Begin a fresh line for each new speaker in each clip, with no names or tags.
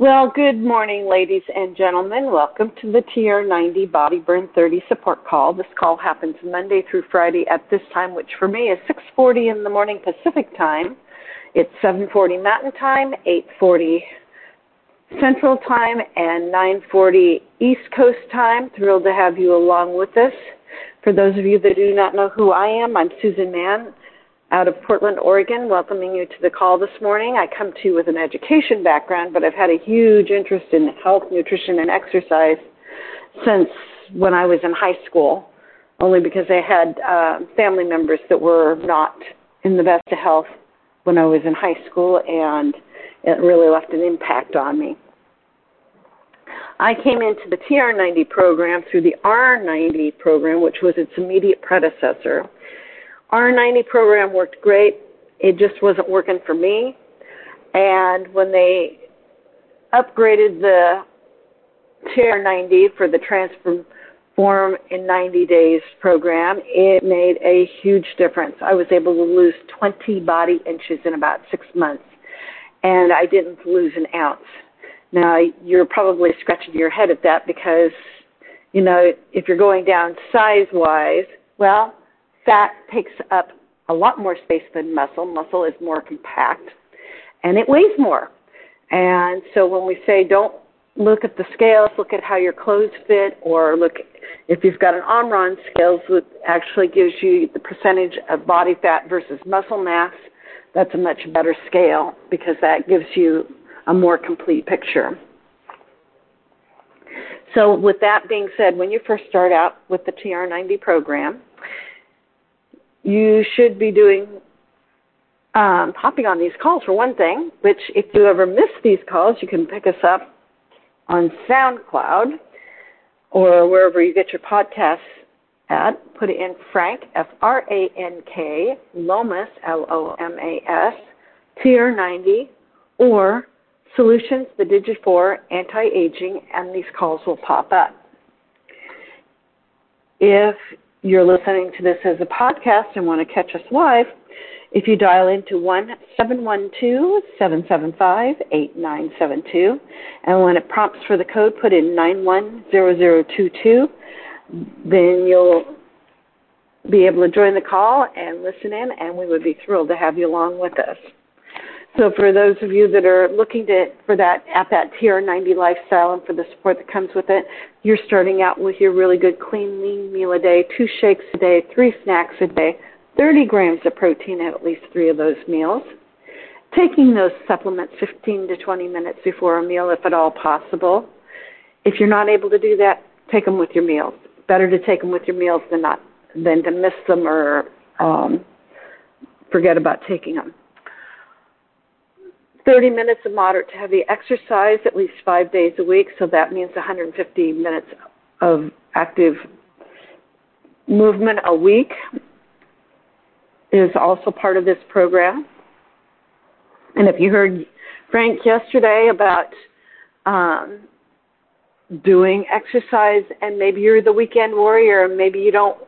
Well, good morning, ladies and gentlemen. Welcome to the TR90 Body Burn 30 support call. This call happens Monday through Friday at this time, which for me is 6:40 in the morning Pacific time. It's 7:40 Mountain Time, 8:40 Central Time, and 9:40 East Coast Time. Thrilled to have you along with us. For those of you that do not know who I am, I'm Susan Mann out of Portland, Oregon, welcoming you to the call this morning. I come to you with an education background, but I've had a huge interest in health, nutrition, and exercise since when I was in high school, only because I had uh, family members that were not in the best of health when I was in high school, and it really left an impact on me. I came into the TR90 program through the R90 program, which was its immediate predecessor R90 program worked great. It just wasn't working for me. And when they upgraded the TR90 for the Transform in 90 Days program, it made a huge difference. I was able to lose 20 body inches in about six months, and I didn't lose an ounce. Now, you're probably scratching your head at that because, you know, if you're going down size wise, well, Fat takes up a lot more space than muscle. Muscle is more compact and it weighs more. And so when we say don't look at the scales, look at how your clothes fit, or look if you've got an Omron scales that actually gives you the percentage of body fat versus muscle mass, that's a much better scale because that gives you a more complete picture. So with that being said, when you first start out with the TR90 program, you should be doing um, hopping on these calls for one thing, which if you ever miss these calls, you can pick us up on SoundCloud or wherever you get your podcasts at. Put it in Frank, F R A N K, Lomas, L O M A S, TR90, or Solutions, the Digit 4, Anti Aging, and these calls will pop up. If you're listening to this as a podcast and want to catch us live, if you dial into 1-712-775-8972, and when it prompts for the code, put in 910022, then you'll be able to join the call and listen in, and we would be thrilled to have you along with us. So for those of you that are looking to, for that at that TR90 lifestyle and for the support that comes with it, you're starting out with your really good clean lean meal a day, two shakes a day, three snacks a day, 30 grams of protein at at least three of those meals. Taking those supplements 15 to 20 minutes before a meal if at all possible. If you're not able to do that, take them with your meals. Better to take them with your meals than not than to miss them or um, forget about taking them. 30 minutes of moderate to heavy exercise at least five days a week, so that means 150 minutes of active movement a week is also part of this program. And if you heard Frank yesterday about um, doing exercise, and maybe you're the weekend warrior, and maybe you don't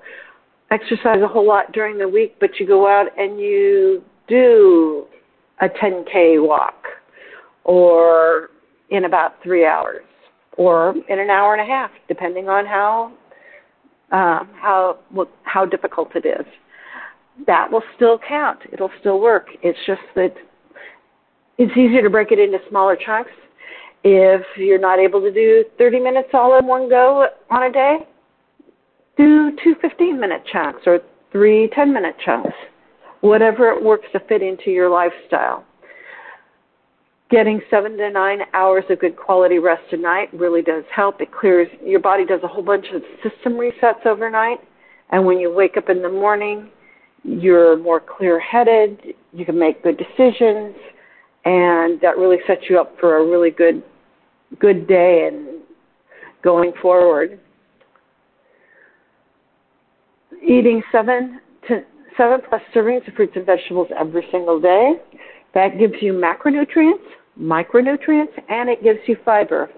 exercise a whole lot during the week, but you go out and you do a 10K walk or in about three hours or in an hour and a half, depending on how um, how how difficult it is. That will still count. It'll still work. It's just that it's easier to break it into smaller chunks. If you're not able to do 30 minutes all in one go on a day, do two 15 minute chunks or three 10 minute chunks whatever it works to fit into your lifestyle. Getting seven to nine hours of good quality rest a night really does help. It clears your body does a whole bunch of system resets overnight, and when you wake up in the morning, you're more clear-headed. You can make good decisions, and that really sets you up for a really good good day and going forward. Eating seven to seven plus servings of fruits and vegetables every single day. That gives you macronutrients, micronutrients, and it gives you fiber.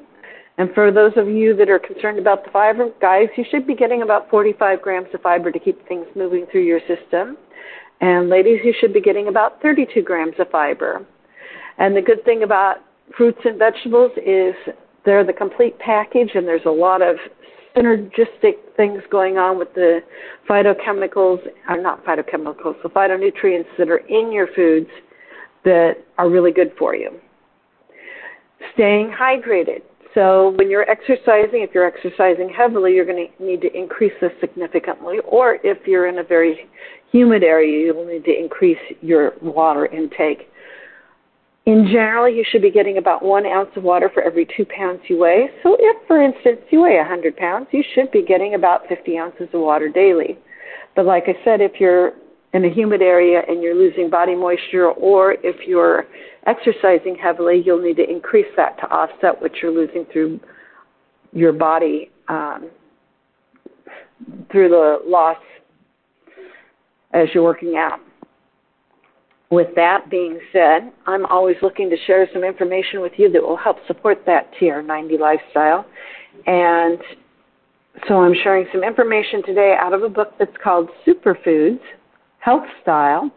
And for those of you that are concerned about the fiber, guys, you should be getting about 45 grams of fiber to keep things moving through your system. And ladies, you should be getting about 32 grams of fiber. And the good thing about fruits and vegetables is they're the complete package, and there's a lot of synergistic things going on with the phytochemicals, or not phytochemicals, the phytonutrients that are in your foods that are really good for you. Staying hydrated. So when you're exercising, if you're exercising heavily, you're going to need to increase this significantly. Or if you're in a very humid area, you will need to increase your water intake. In general, you should be getting about one ounce of water for every two pounds you weigh. So if, for instance, you weigh 100 pounds, you should be getting about 50 ounces of water daily. But like I said, if you're in a humid area and you're losing body moisture, or if you're exercising heavily, you'll need to increase that to offset what you're losing through your body um, through the loss as you're working out. With that being said, I'm always looking to share some information with you that will help support that TR90 lifestyle. And so I'm sharing some information today out of a book that's called Superfoods Health Style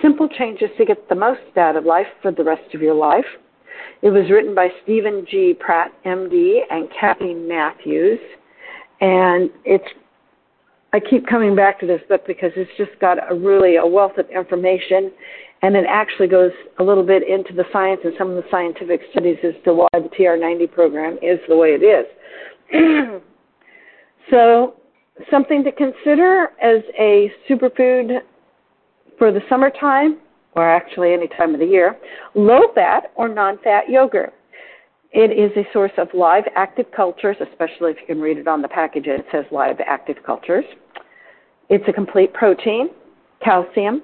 Simple Changes to Get the Most Out of Life for the Rest of Your Life. It was written by Steven G. Pratt, MD, and Kathy Matthews. And it's I keep coming back to this book because it's just got a really a wealth of information and it actually goes a little bit into the science and some of the scientific studies as to why the TR90 program is the way it is. so, something to consider as a superfood for the summertime, or actually any time of the year, low fat or non fat yogurt. It is a source of live active cultures, especially if you can read it on the package, it says live active cultures. It's a complete protein, calcium,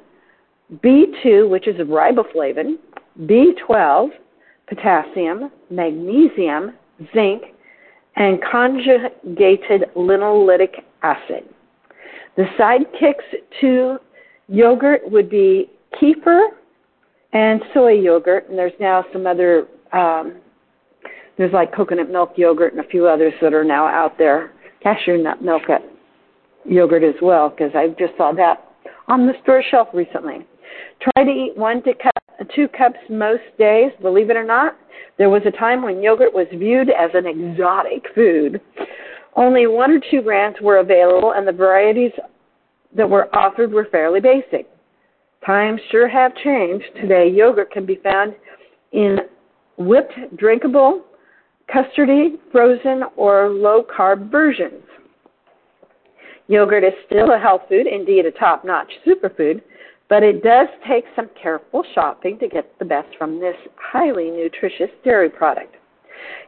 B2, which is riboflavin, B12, potassium, magnesium, zinc, and conjugated linoleic acid. The sidekicks to yogurt would be kefir and soy yogurt, and there's now some other, um, there's like coconut milk yogurt and a few others that are now out there, cashew nut milk yogurt as well, because I just saw that on the store shelf recently. Try to eat one to cup, two cups most days. Believe it or not, there was a time when yogurt was viewed as an exotic food. Only one or two brands were available, and the varieties that were offered were fairly basic. Times sure have changed. Today, yogurt can be found in whipped, drinkable, custardy, frozen, or low carb versions. Yogurt is still a health food, indeed a top notch superfood, but it does take some careful shopping to get the best from this highly nutritious dairy product.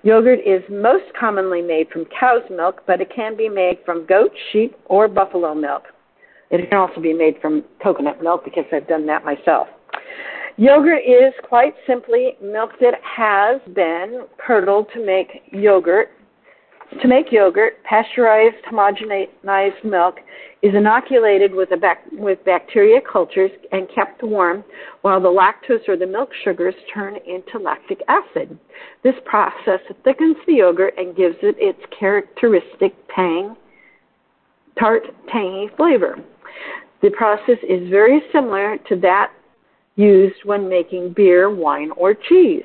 Yogurt is most commonly made from cow's milk, but it can be made from goat, sheep, or buffalo milk. It can also be made from coconut milk because I've done that myself. Yogurt is quite simply milk that has been curdled to make yogurt to make yogurt, pasteurized homogenized milk is inoculated with, bac- with bacteria cultures and kept warm while the lactose or the milk sugars turn into lactic acid. This process thickens the yogurt and gives it its characteristic tang, tart, tangy flavor. The process is very similar to that used when making beer, wine, or cheese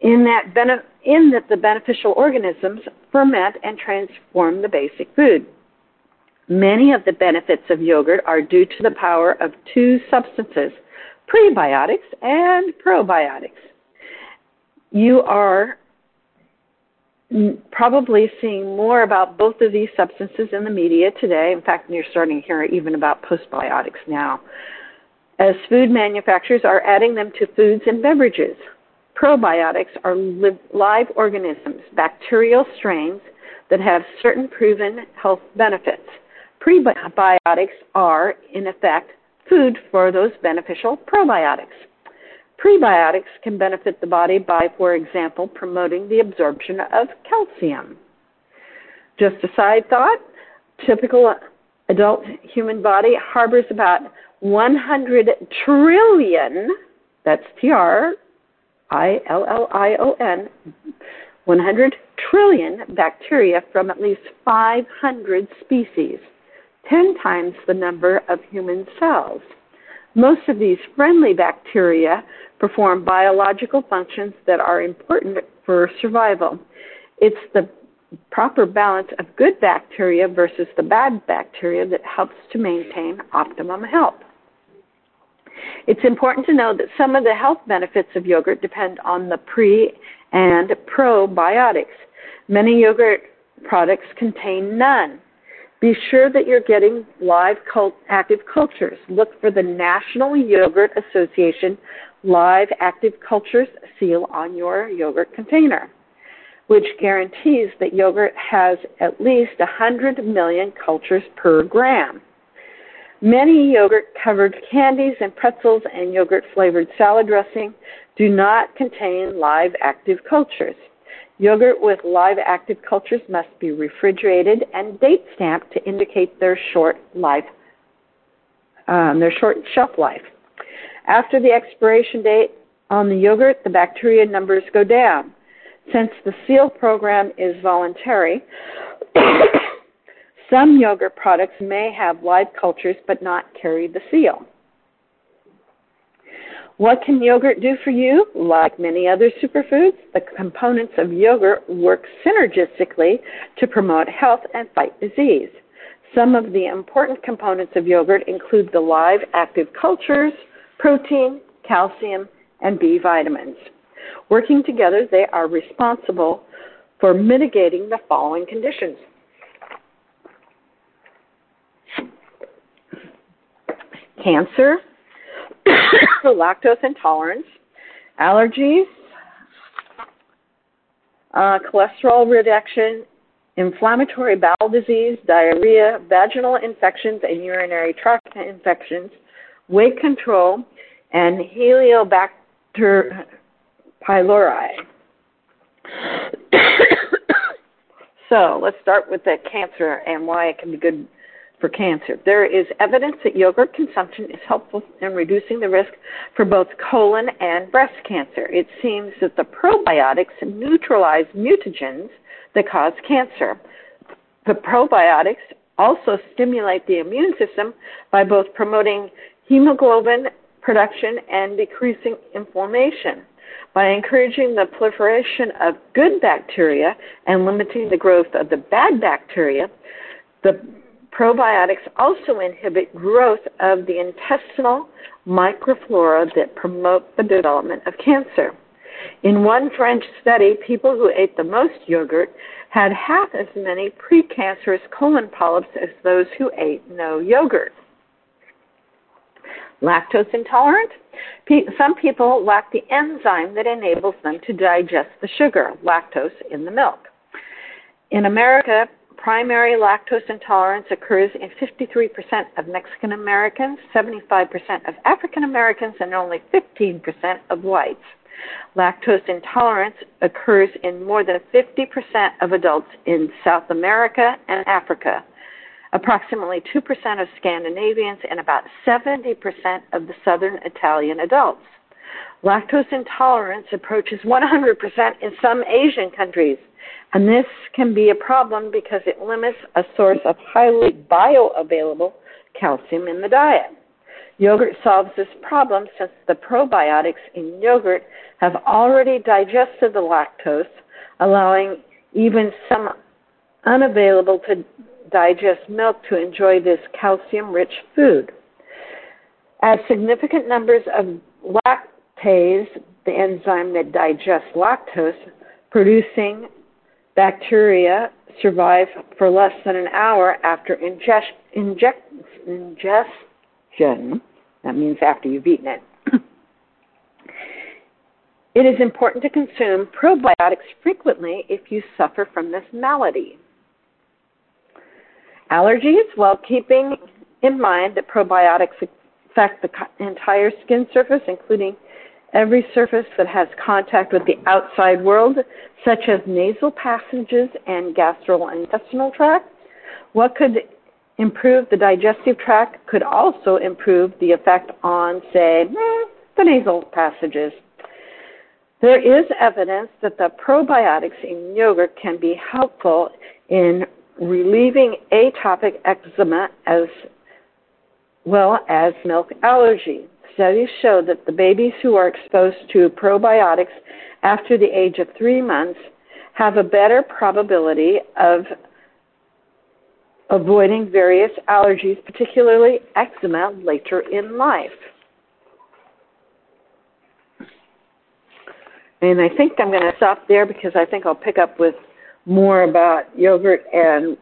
in that, bene- in that the beneficial organisms ferment and transform the basic food. Many of the benefits of yogurt are due to the power of two substances, prebiotics and probiotics. You are probably seeing more about both of these substances in the media today. In fact, you're starting to hear even about postbiotics now. As food manufacturers are adding them to foods and beverages. Probiotics are live organisms, bacterial strains that have certain proven health benefits. Prebiotics are, in effect, food for those beneficial probiotics. Prebiotics can benefit the body by, for example, promoting the absorption of calcium. Just a side thought typical adult human body harbors about 100 trillion, that's TR, I L L I O N, 100 trillion bacteria from at least 500 species, 10 times the number of human cells. Most of these friendly bacteria perform biological functions that are important for survival. It's the proper balance of good bacteria versus the bad bacteria that helps to maintain optimum health. It's important to know that some of the health benefits of yogurt depend on the pre and probiotics. Many yogurt products contain none. Be sure that you're getting live cult- active cultures. Look for the National Yogurt Association live active cultures seal on your yogurt container, which guarantees that yogurt has at least 100 million cultures per gram. Many yogurt covered candies and pretzels and yogurt flavored salad dressing do not contain live active cultures. Yogurt with live active cultures must be refrigerated and date stamped to indicate their short life, um, their short shelf life. After the expiration date on the yogurt, the bacteria numbers go down. Since the seal program is voluntary, some yogurt products may have live cultures but not carry the seal. What can yogurt do for you? Like many other superfoods, the components of yogurt work synergistically to promote health and fight disease. Some of the important components of yogurt include the live active cultures, protein, calcium, and B vitamins. Working together, they are responsible for mitigating the following conditions. Cancer, lactose intolerance, allergies, uh, cholesterol reduction, inflammatory bowel disease, diarrhea, vaginal infections and urinary tract infections, weight control, and Helicobacter pylori. so let's start with the cancer and why it can be good for cancer. There is evidence that yogurt consumption is helpful in reducing the risk for both colon and breast cancer. It seems that the probiotics neutralize mutagens that cause cancer. The probiotics also stimulate the immune system by both promoting hemoglobin production and decreasing inflammation. By encouraging the proliferation of good bacteria and limiting the growth of the bad bacteria, the Probiotics also inhibit growth of the intestinal microflora that promote the development of cancer. In one French study, people who ate the most yogurt had half as many precancerous colon polyps as those who ate no yogurt. Lactose intolerant? Some people lack the enzyme that enables them to digest the sugar, lactose, in the milk. In America, Primary lactose intolerance occurs in 53% of Mexican Americans, 75% of African Americans, and only 15% of whites. Lactose intolerance occurs in more than 50% of adults in South America and Africa, approximately 2% of Scandinavians, and about 70% of the Southern Italian adults. Lactose intolerance approaches 100% in some Asian countries. And this can be a problem because it limits a source of highly bioavailable calcium in the diet. Yogurt solves this problem since the probiotics in yogurt have already digested the lactose, allowing even some unavailable to digest milk to enjoy this calcium rich food. As significant numbers of lactase, the enzyme that digests lactose, producing Bacteria survive for less than an hour after ingest, ingestion. That means after you've eaten it. it is important to consume probiotics frequently if you suffer from this malady. Allergies, while keeping in mind that probiotics affect the entire skin surface, including every surface that has contact with the outside world, such as nasal passages and gastrointestinal tract. What could improve the digestive tract could also improve the effect on, say, eh, the nasal passages. There is evidence that the probiotics in yogurt can be helpful in relieving atopic eczema as well as milk allergy. Studies show that the babies who are exposed to probiotics after the age of three months have a better probability of avoiding various allergies, particularly eczema, later in life. And I think I'm going to stop there because I think I'll pick up with more about yogurt and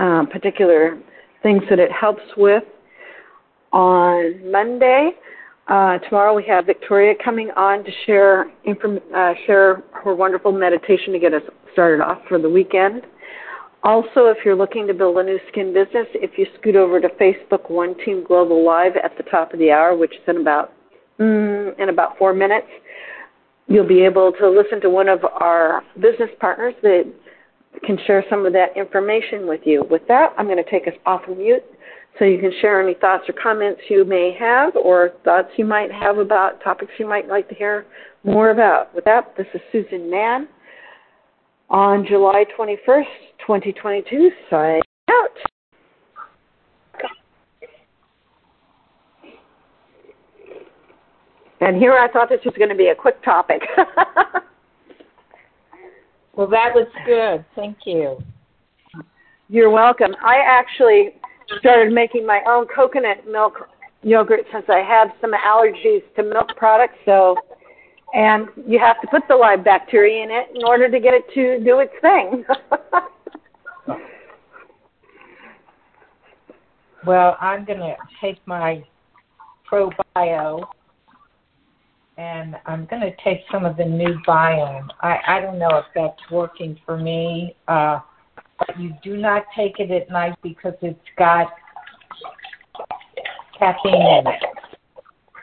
uh, particular things that it helps with on Monday. Uh, tomorrow we have Victoria coming on to share inform- uh, share her wonderful meditation to get us started off for the weekend. Also, if you're looking to build a Nu Skin business, if you scoot over to Facebook One Team Global Live at the top of the hour, which is in about mm, in about four minutes, you'll be able to listen to one of our business partners that can share some of that information with you. With that, I'm going to take us off of mute so you can share any thoughts or comments you may have or thoughts you might have about topics you might like to hear more about. With that, this is Susan Mann on July 21st, 2022, signing out. And here I thought this was going to be a quick topic.
well, that was good. Thank you.
You're welcome. I actually started making my own coconut milk yogurt since I have some allergies to milk products. So, and you have to put the live bacteria in it in order to get it to do its thing.
well, I'm going to take my ProBio and I'm going to take some of the new biome. I, I don't know if that's working for me. Uh, but you do not take it at night because it's got caffeine in it,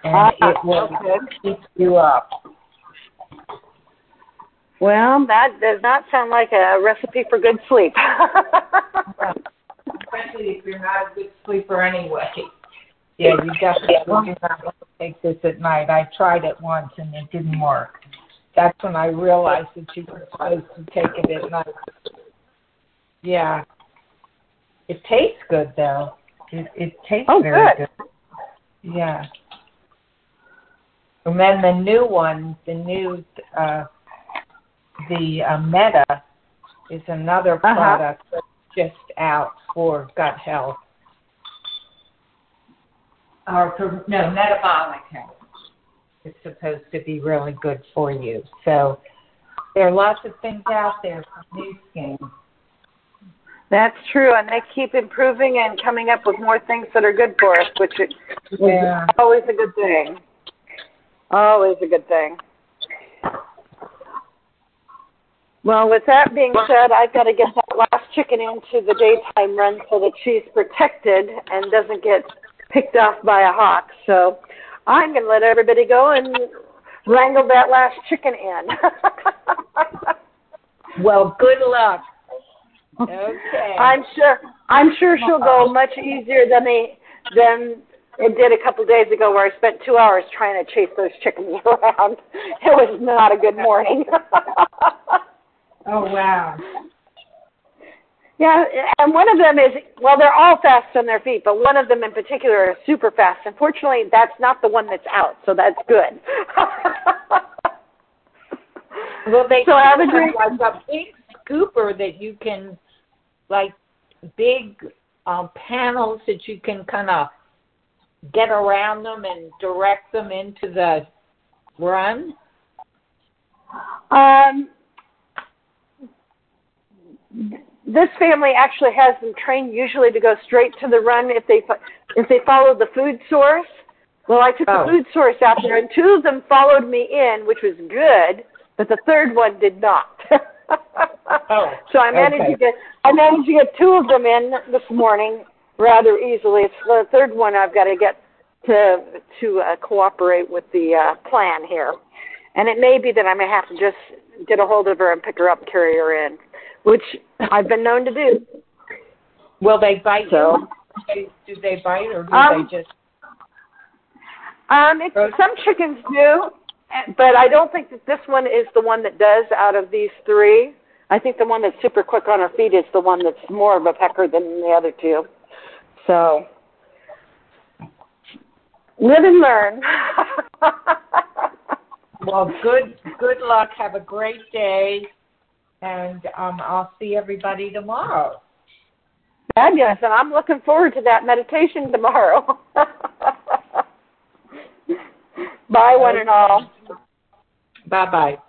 and ah, it will okay. keep you up.
Well, that does not sound like a recipe for good sleep.
Especially if you're not a good sleeper anyway. Yeah, you definitely do not want to take this at night. I tried it once and it didn't work. That's when I realized that you were supposed to take it at night. Yeah. It tastes good though. It it tastes
oh,
very
good.
good. Yeah. And then the new one, the new uh the uh, Meta is another uh-huh. product that's just out for gut health. Or for, no, metabolic health. It's supposed to be really good for you. So there are lots of things out there for Nu Skin.
That's true, and they keep improving and coming up with more things that are good for us, which is yeah. always a good thing. Always a good thing. Well, with that being said, I've got to get that last chicken into the daytime run so that she's protected and doesn't get picked off by a hawk. So I'm going to let everybody go and wrangle that last chicken in.
well, good luck. Okay.
I'm sure. I'm sure she'll go much easier than the than it did a couple of days ago, where I spent two hours trying to chase those chickens around. It was not a good morning.
oh wow.
Yeah, and one of them is well, they're all fast on their feet, but one of them in particular is super fast. Unfortunately, that's not the one that's out, so that's good.
well, they so have like a big scooper that you can like big um, panels that you can kind of get around them and direct them into the run?
Um, this family actually has them trained usually to go straight to the run if they if they follow the food source. Well, I took oh. the food source out there, and two of them followed me in, which was good, but the third one did not.
oh,
so I managed
okay.
to get I managed to get two of them in this morning rather easily. It's the third one I've got to get to to uh, cooperate with the uh, plan here, and it may be that I may have to just get a hold of her and pick her up, and carry her in, which I've been known to do.
Will they bite so, you? Do they bite or do um, they just?
Um, it's, some chickens do, but I don't think that this one is the one that does out of these three. I think the one that's super quick on her feet is the one that's more of a pecker than the other two. So live and learn.
well, good good luck. Have a great day, and um, I'll see everybody tomorrow.
Fabulous, and I'm looking forward to that meditation tomorrow. Bye, one and all.
Bye-bye.